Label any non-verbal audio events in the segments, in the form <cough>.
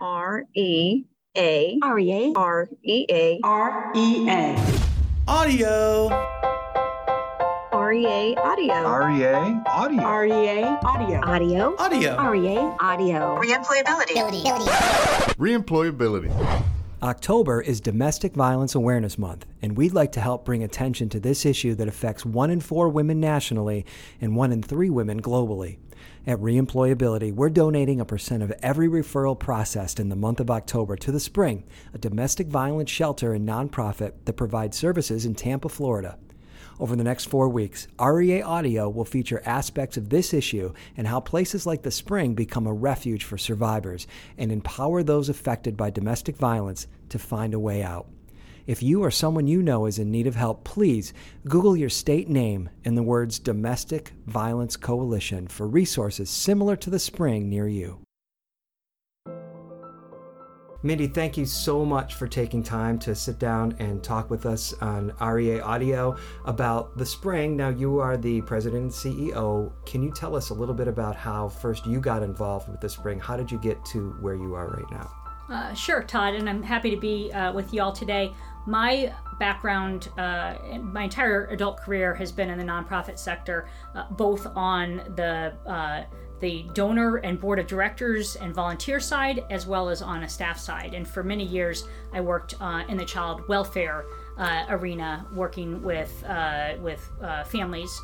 R E A R E A R E A R E A. Audio. R E A audio. REA Audio. R E A audio. Audio Audio. R E A Audio Reemployability. Reemployability. October is Domestic Violence Awareness Month, and we'd like to help bring attention to this issue that affects one in four women nationally and one in three women globally. At Reemployability, we're donating a percent of every referral processed in the month of October to The Spring, a domestic violence shelter and nonprofit that provides services in Tampa, Florida. Over the next four weeks, REA Audio will feature aspects of this issue and how places like the Spring become a refuge for survivors and empower those affected by domestic violence to find a way out. If you or someone you know is in need of help, please Google your state name and the words Domestic Violence Coalition for resources similar to the Spring near you. Mindy, thank you so much for taking time to sit down and talk with us on REA Audio about the spring. Now, you are the president and CEO. Can you tell us a little bit about how first you got involved with the spring? How did you get to where you are right now? Uh, sure, Todd, and I'm happy to be uh, with you all today. My background, uh, my entire adult career has been in the nonprofit sector, uh, both on the uh, the donor and board of directors and volunteer side, as well as on a staff side. And for many years, I worked uh, in the child welfare uh, arena, working with uh, with families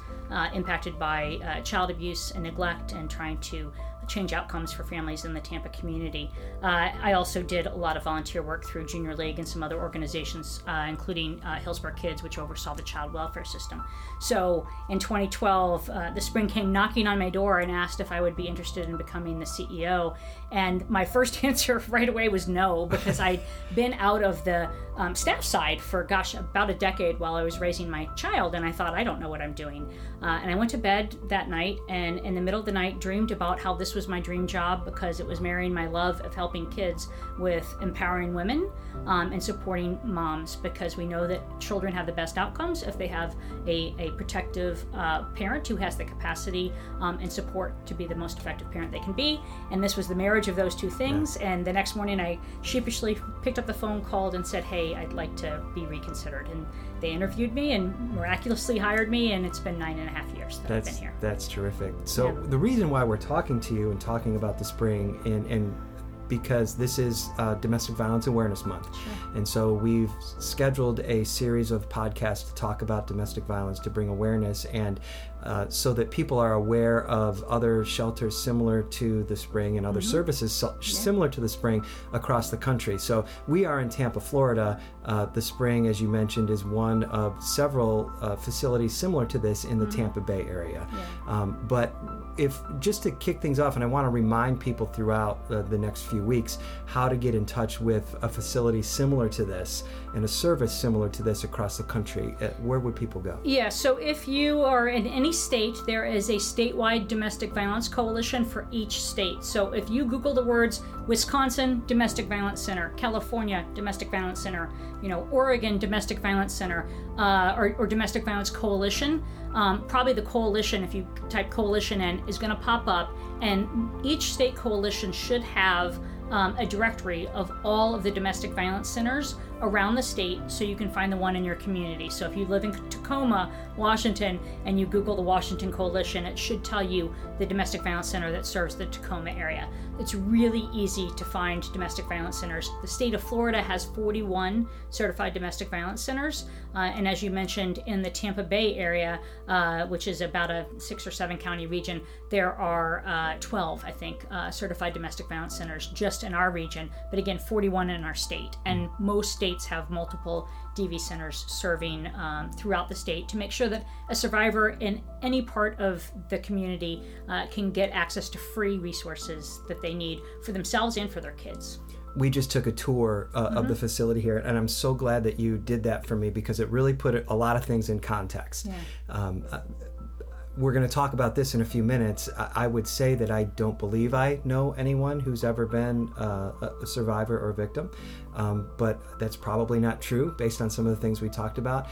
impacted by child abuse and neglect, and trying to change outcomes for families in the Tampa community. Uh, I also did a lot of volunteer work through Junior League and some other organizations, uh, including uh, Hillsborough Kids, which oversaw the child welfare system. So in 2012, uh, the spring came knocking on my door and asked if I would be interested in becoming the CEO. And my first <laughs> answer right away was no, because I'd been out of the um, staff side for, gosh, about a decade while I was raising my child. And I thought, I don't know what I'm doing. Uh, and I went to bed that night and in the middle of the night dreamed about how this was my dream job because it was marrying my love of helping kids with empowering women um, and supporting moms because we know that children have the best outcomes if they have a, a protective uh, parent who has the capacity um, and support to be the most effective parent they can be. And this was the marriage of those two things. And the next morning, I sheepishly picked up the phone, called, and said, Hey, I'd like to be reconsidered. And they interviewed me and miraculously hired me. And it's been nine and a half years that That's I've been here. that's terrific. So Yeah. the reason why we're talking to you and talking about the spring and and because this is uh, Domestic Violence Awareness Month, and so we've scheduled a series of podcasts to talk about domestic violence to bring awareness and uh, so that people are aware of other shelters similar to the spring and other services so- similar to the spring across the country. So we are in Tampa, Florida. Uh, the spring, as you mentioned, is one of several uh, facilities similar to this in the Tampa Bay area. Um, but if just to kick things off, and I want to remind people throughout uh, the next few weeks how to get in touch with a facility similar to this and a service similar to this across the country, uh, where would people go? Yeah, so if you are in any state, there is a statewide domestic violence coalition for each state. So if you Google the words Wisconsin Domestic Violence Center, California Domestic Violence Center, you know, Oregon Domestic Violence Center, uh, or, or Domestic Violence Coalition, um, probably the coalition, if you type coalition in, is going to pop up. And each state coalition should have um, a directory of all of the domestic violence centers around the state so you can find the one in your community. So if you live in Tacoma, Washington, and you Google the Washington Coalition, it should tell you the domestic violence center that serves the Tacoma area. It's really easy to find domestic violence centers. The state of Florida has 41 certified domestic violence centers. Uh, and as you mentioned, in the Tampa Bay area, uh, which is about a six or seven county region, there are uh, 12, I think, uh, certified domestic violence centers just in our region. But again, 41 in our state. And most states have multiple DV centers serving um, throughout the state to make sure that a survivor in any part of the community uh, can get access to free resources that they need for themselves and for their kids. we just took a tour uh, of the facility here, and I'm so glad that you did that for me because it really put a lot of things in context. Um, uh, we're going to talk about this in a few minutes. I, would say that I don't believe I know anyone who's ever been uh, a- a survivor or a victim, um, but that's probably not true based on some of the things we talked about.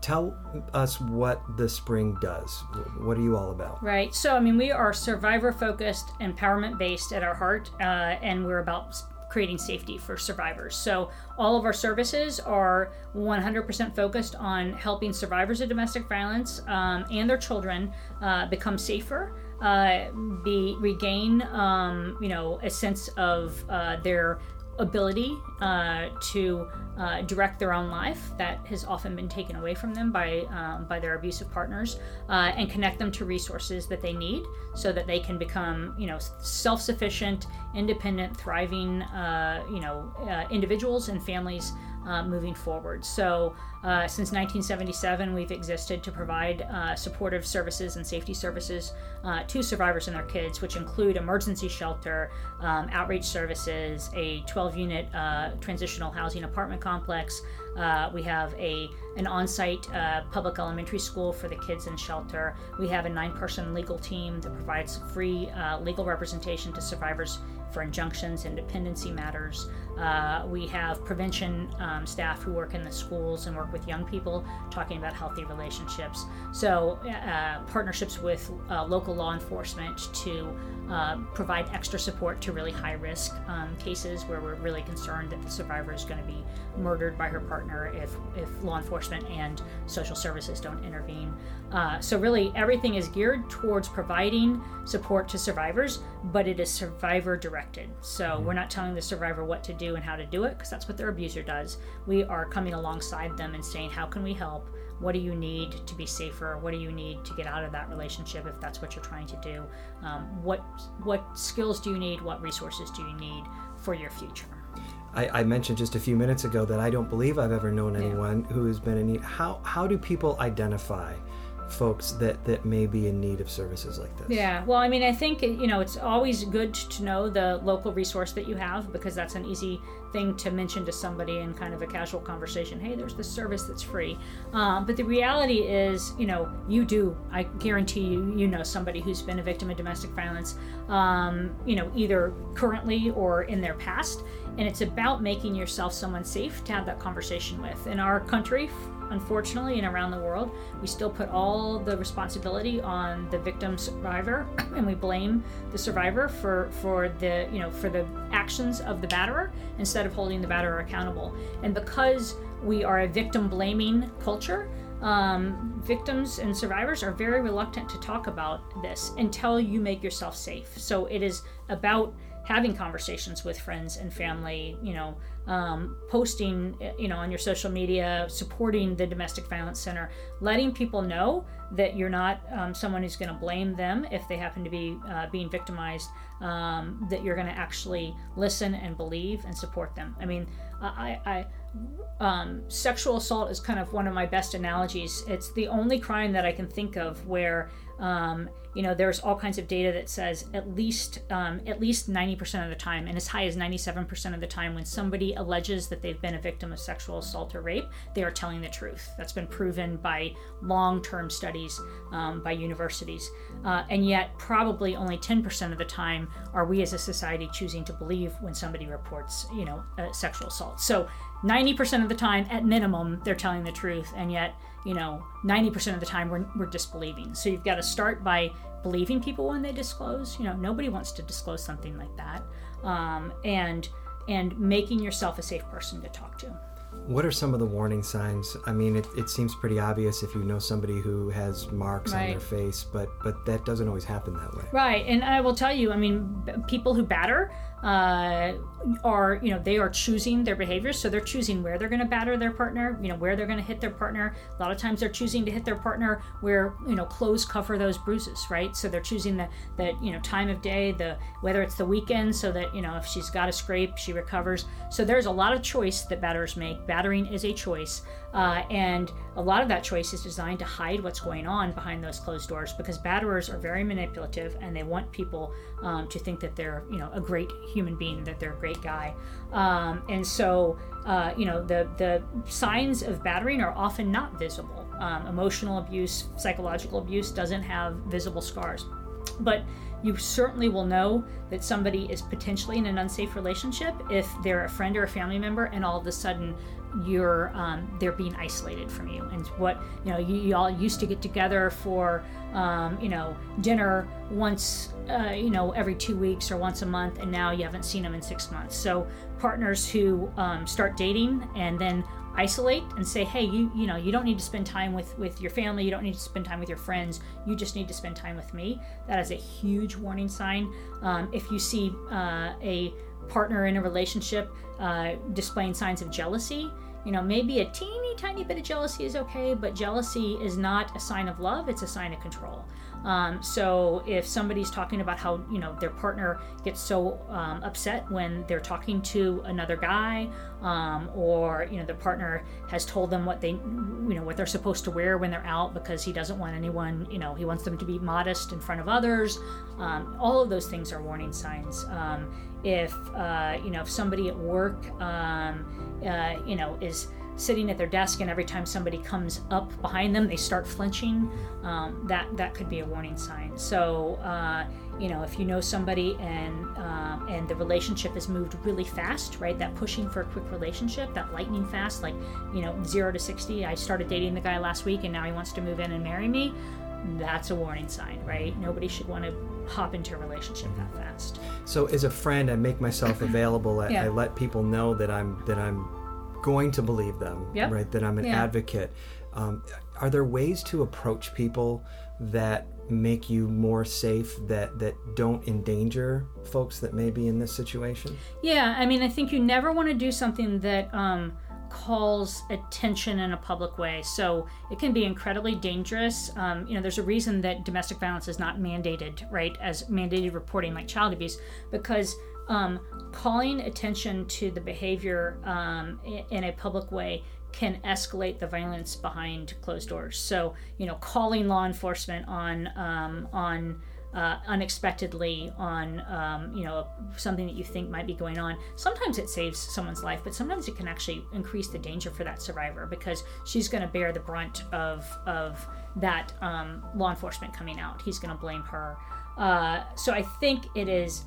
Tell us what the spring does. What are you all about? Right. So, I mean, we are survivor focused, empowerment based at our heart, uh, and we're about creating safety for survivors. So all of our services are 100% focused on helping survivors of domestic violence um, and their children uh, become safer. Uh, be regain, um, you know, a sense of uh, their ability uh, to uh, direct their own life that has often been taken away from them by um, by their abusive partners, uh, and connect them to resources that they need so that they can become you know self-sufficient, independent, thriving uh, you know uh, individuals and families uh, moving forward. So, uh, since 1977, we've existed to provide uh, supportive services and safety services uh, to survivors and their kids, which include emergency shelter, um, outreach services, a 12 unit uh, transitional housing apartment complex. Uh, we have a an on-site public elementary school for the kids in shelter. We have a nine-person legal team that provides free legal representation to survivors for injunctions and dependency matters. Uh, we have prevention um, staff who work in the schools and work with young people talking about healthy relationships. So, uh, partnerships with uh, local law enforcement to uh, provide extra support to really high risk um, cases where we're really concerned that the survivor is going to be murdered by her partner if, if law enforcement and social services don't intervene. Uh, so, really, everything is geared towards providing support to survivors, but it is survivor directed. So, we're not telling the survivor what to do and how to do it because that's what their abuser does. We are coming alongside them and saying, How can we help? What do you need to be safer? What do you need to get out of that relationship if that's what you're trying to do? Um, what what skills do you need? What resources do you need for your future? I, I, mentioned just a few minutes ago that I don't believe I've ever known anyone yeah. who has been in need. How how do people identify folks that that may be in need of services like this. Yeah well i mean i think you know it's always good to know the local resource that you have because that's an easy thing to mention to somebody in kind of a casual conversation hey there's this service that's free. Um, but the reality is you know you do i guarantee you you know somebody who's been a victim of domestic violence um, you know either currently or in their past and it's about making yourself someone safe to have that conversation with. In our country unfortunately, and around the world, we still put all the responsibility on the victim survivor, <clears throat> and we blame the survivor for for the you know for the actions of the batterer instead of holding the batterer accountable. And because we are a victim blaming culture, um, victims and survivors are very reluctant to talk about this until you make yourself safe. So it is about having conversations with friends and family, you know, um, posting, you know, on your social media, supporting the Domestic Violence Center, letting people know that you're not um, someone who's going to blame them if they happen to be uh, being victimized, um, that you're going to actually listen and believe and support them. I mean, I, I um, sexual assault is kind of one of my best analogies. It's the only crime that I can think of where um, you know, there's all kinds of data that says at least um, at least 90% of the time, and as high as 97% of the time, when somebody alleges that they've been a victim of sexual assault or rape, they are telling the truth. That's been proven by long-term studies um, by universities, uh, and yet probably only 10% of the time are we as a society choosing to believe when somebody reports, you know, sexual assault. So 90% of the time, at minimum, they're telling the truth, and yet you know, 90% of the time we're, we're disbelieving. So you've got to start by believing people when they disclose. You know, nobody wants to disclose something like that. Um, and and making yourself a safe person to talk to. What are some of the warning signs? I mean, it, it seems pretty obvious if you know somebody who has marks right. on their face, but but that doesn't always happen that way. Right, and I will tell you, I mean, people who batter uh, are you know they are choosing their behaviors so they're choosing where they're going to batter their partner you know where they're going to hit their partner. A lot of times they're choosing to hit their partner where you know clothes cover those bruises right? So they're choosing the the you know time of day the whether it's the weekend so that you know if she's got a scrape she recovers. So there's a lot of choice that batterers make. Battering is a choice. Uh, and a lot of that choice is designed to hide what's going on behind those closed doors because batterers are very manipulative and they want people um, to think that they're, you know, a great human being, that they're a great guy. Um, and so, uh, you know, the, the signs of battering are often not visible. Um, emotional abuse, psychological abuse doesn't have visible scars. but you certainly will know that somebody is potentially in an unsafe relationship if they're a friend or a family member and all of a sudden you're um, they're being isolated from you. And what you know you, you all used to get together for um, you know dinner once uh, you know every two weeks or once a month and now you haven't seen them in six months. So partners who um, start dating and then isolate and say hey you you know you don't need to spend time with with your family. You don't need to spend time with your friends. You just need to spend time with me. That is a huge warning sign. Um, if you see uh, a partner in a relationship uh, displaying signs of jealousy you know maybe a teeny tiny bit of jealousy is okay but jealousy is not a sign of love. It's a sign of control um, so if somebody's talking about how you know their partner gets so um, upset when they're talking to another guy, um, or you know their partner has told them what they you know what they're supposed to wear when they're out because he doesn't want anyone you know he wants them to be modest in front of others. Um, all of those things are warning signs. Um, if uh, you know if somebody at work um, uh, you know is sitting at their desk and every time somebody comes up behind them they start flinching um, that that could be a warning sign so uh, you know if you know somebody and um, and the relationship has moved really fast right that pushing for a quick relationship that lightning fast like you know zero to 60 i started dating the guy last week and now he wants to move in and marry me that's a warning sign right nobody should want to hop into a relationship that fast So as a friend, I make myself <laughs> available. I, Yeah. I let people know that I'm that I'm going to believe them. Yep. Right. That I'm an Yeah. advocate. Um, are there ways to approach people that make you more safe? That that don't endanger folks that may be in this situation? Yeah, I mean, I think you never want to do something that um, calls attention in a public way. So it can be incredibly dangerous. Um, you know, there's a reason that domestic violence is not mandated, right, as mandated reporting like child abuse, because um, calling attention to the behavior um, in a public way can escalate the violence behind closed doors. So, you know, calling law enforcement on um, on uh, unexpectedly on um, you know something that you think might be going on. Sometimes it saves someone's life but sometimes it can actually increase the danger for that survivor because she's going to bear the brunt of of that um, law enforcement coming out. He's going to blame her. Uh, so i think it is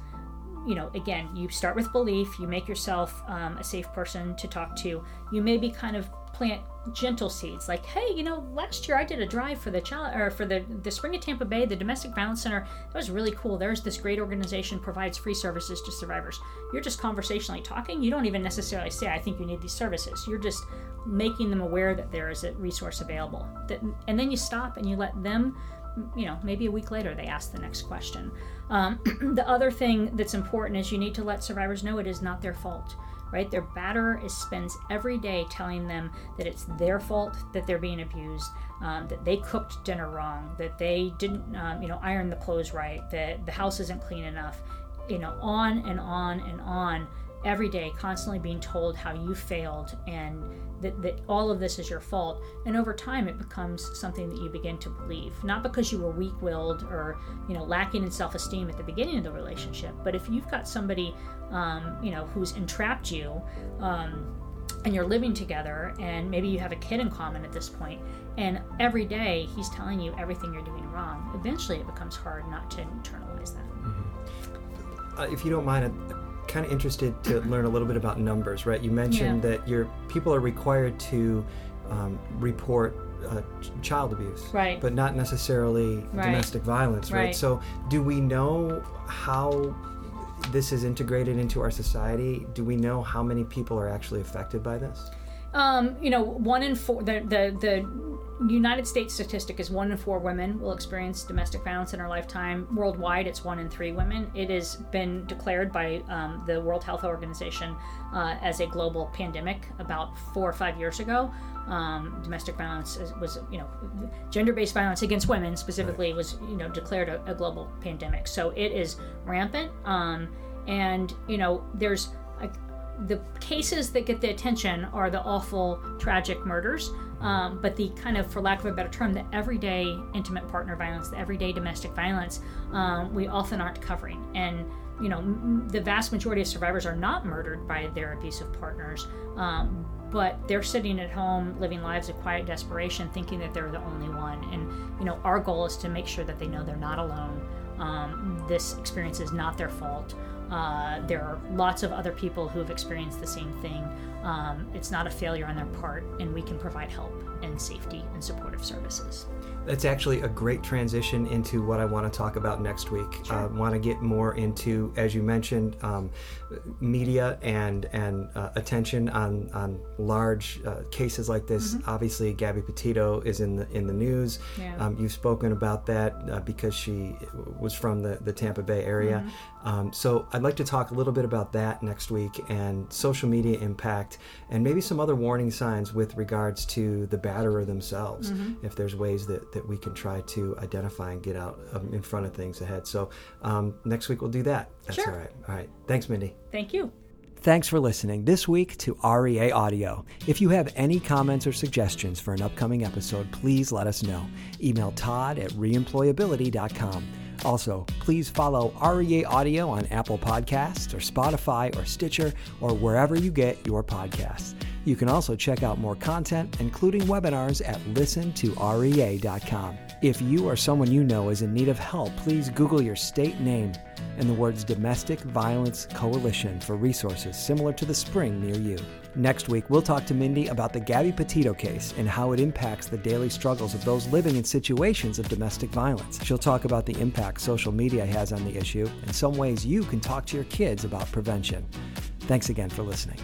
you know, again, you start with belief, you make yourself um, a safe person to talk to. You maybe kind of plant gentle seeds like, hey, you know, last year I did a drive for the child or for the the Spring of Tampa Bay, the Domestic Violence Center. That was really cool. There's this great organization provides free services to survivors. You're just conversationally talking. You don't even necessarily say, I think you need these services. You're just making them aware that there is a resource available. That, and then you stop and you let them you know, maybe a week later they ask the next question. Um, <clears throat> the other thing that's important is you need to let survivors know it is not their fault, right? Their batterer is spends every day telling them that it's their fault that they're being abused, um, that they cooked dinner wrong, that they didn't, um, you know, iron the clothes right, that the house isn't clean enough, you know, on and on and on every day constantly being told how you failed and that, that all of this is your fault. And over time it becomes something that you begin to believe. Not because you were weak-willed or you know lacking in self-esteem at the beginning of the relationship but if you've got somebody um, you know who's entrapped you um, and you're living together and maybe you have a kid in common at this point and every day he's telling you everything you're doing wrong eventually it becomes hard not to internalize that. Uh, if you don't mind, kind of interested to learn a little bit about numbers. Right? You mentioned that your people are required to um, report uh, ch- child abuse, Right. But not necessarily Right. domestic violence, right? Right. So, do we know how this is integrated into our society? Do we know how many people are actually affected by this? Um, you know, one in four. The, the the United States statistic is one in four women will experience domestic violence in her lifetime. Worldwide, it's one in three women. It has been declared by um, the World Health Organization uh, as a global pandemic about four or five years ago. Um, domestic violence was, you know, gender-based violence against women specifically was, you know, declared a, a global pandemic. So it is rampant. Um, and you know, there's like the cases that get the attention are the awful, tragic murders. Um, but the kind of, for lack of a better term, the everyday intimate partner violence, the everyday domestic violence, um, we often aren't covering. And you know, m- the vast majority of survivors are not murdered by their abusive partners, um, but they're sitting at home living lives of quiet desperation, thinking that they're the only one. And you know, our goal is to make sure that they know they're not alone. Um, this experience is not their fault. Uh, there are lots of other people who have experienced the same thing. Um, it's not a failure on their part, and we can provide help and safety and supportive services. That's actually a great transition into what I want to talk about next week. I uh, want to get more into, as you mentioned, um, media and and uh, attention on on large uh, cases like this. Mm-hmm. Obviously, Gabby Petito is in the in the news. Yeah. Um, you've spoken about that uh, because she was from the, the Tampa Bay area. Mm-hmm. Um, so I'd like to talk a little bit about that next week and social media impact and maybe some other warning signs with regards to the batterer themselves. Mm-hmm. If there's ways that, that we can try to identify and get out um, in front of things ahead. So um, next week we'll do that. That's sure. all right. All right. Thanks, Mindy. Thank you. Thanks for listening this week to REA Audio. If you have any comments or suggestions for an upcoming episode, please let us know. Email Todd at reemployability.com. Also, please follow REA Audio on Apple Podcasts or Spotify or Stitcher or wherever you get your podcasts. You can also check out more content, including webinars, at listentorea.com. If you or someone you know is in need of help, please Google your state name and the words Domestic Violence Coalition for resources similar to the spring near you. Next week, we'll talk to Mindy about the Gabby Petito case and how it impacts the daily struggles of those living in situations of domestic violence. She'll talk about the impact social media has on the issue and some ways you can talk to your kids about prevention. Thanks again for listening.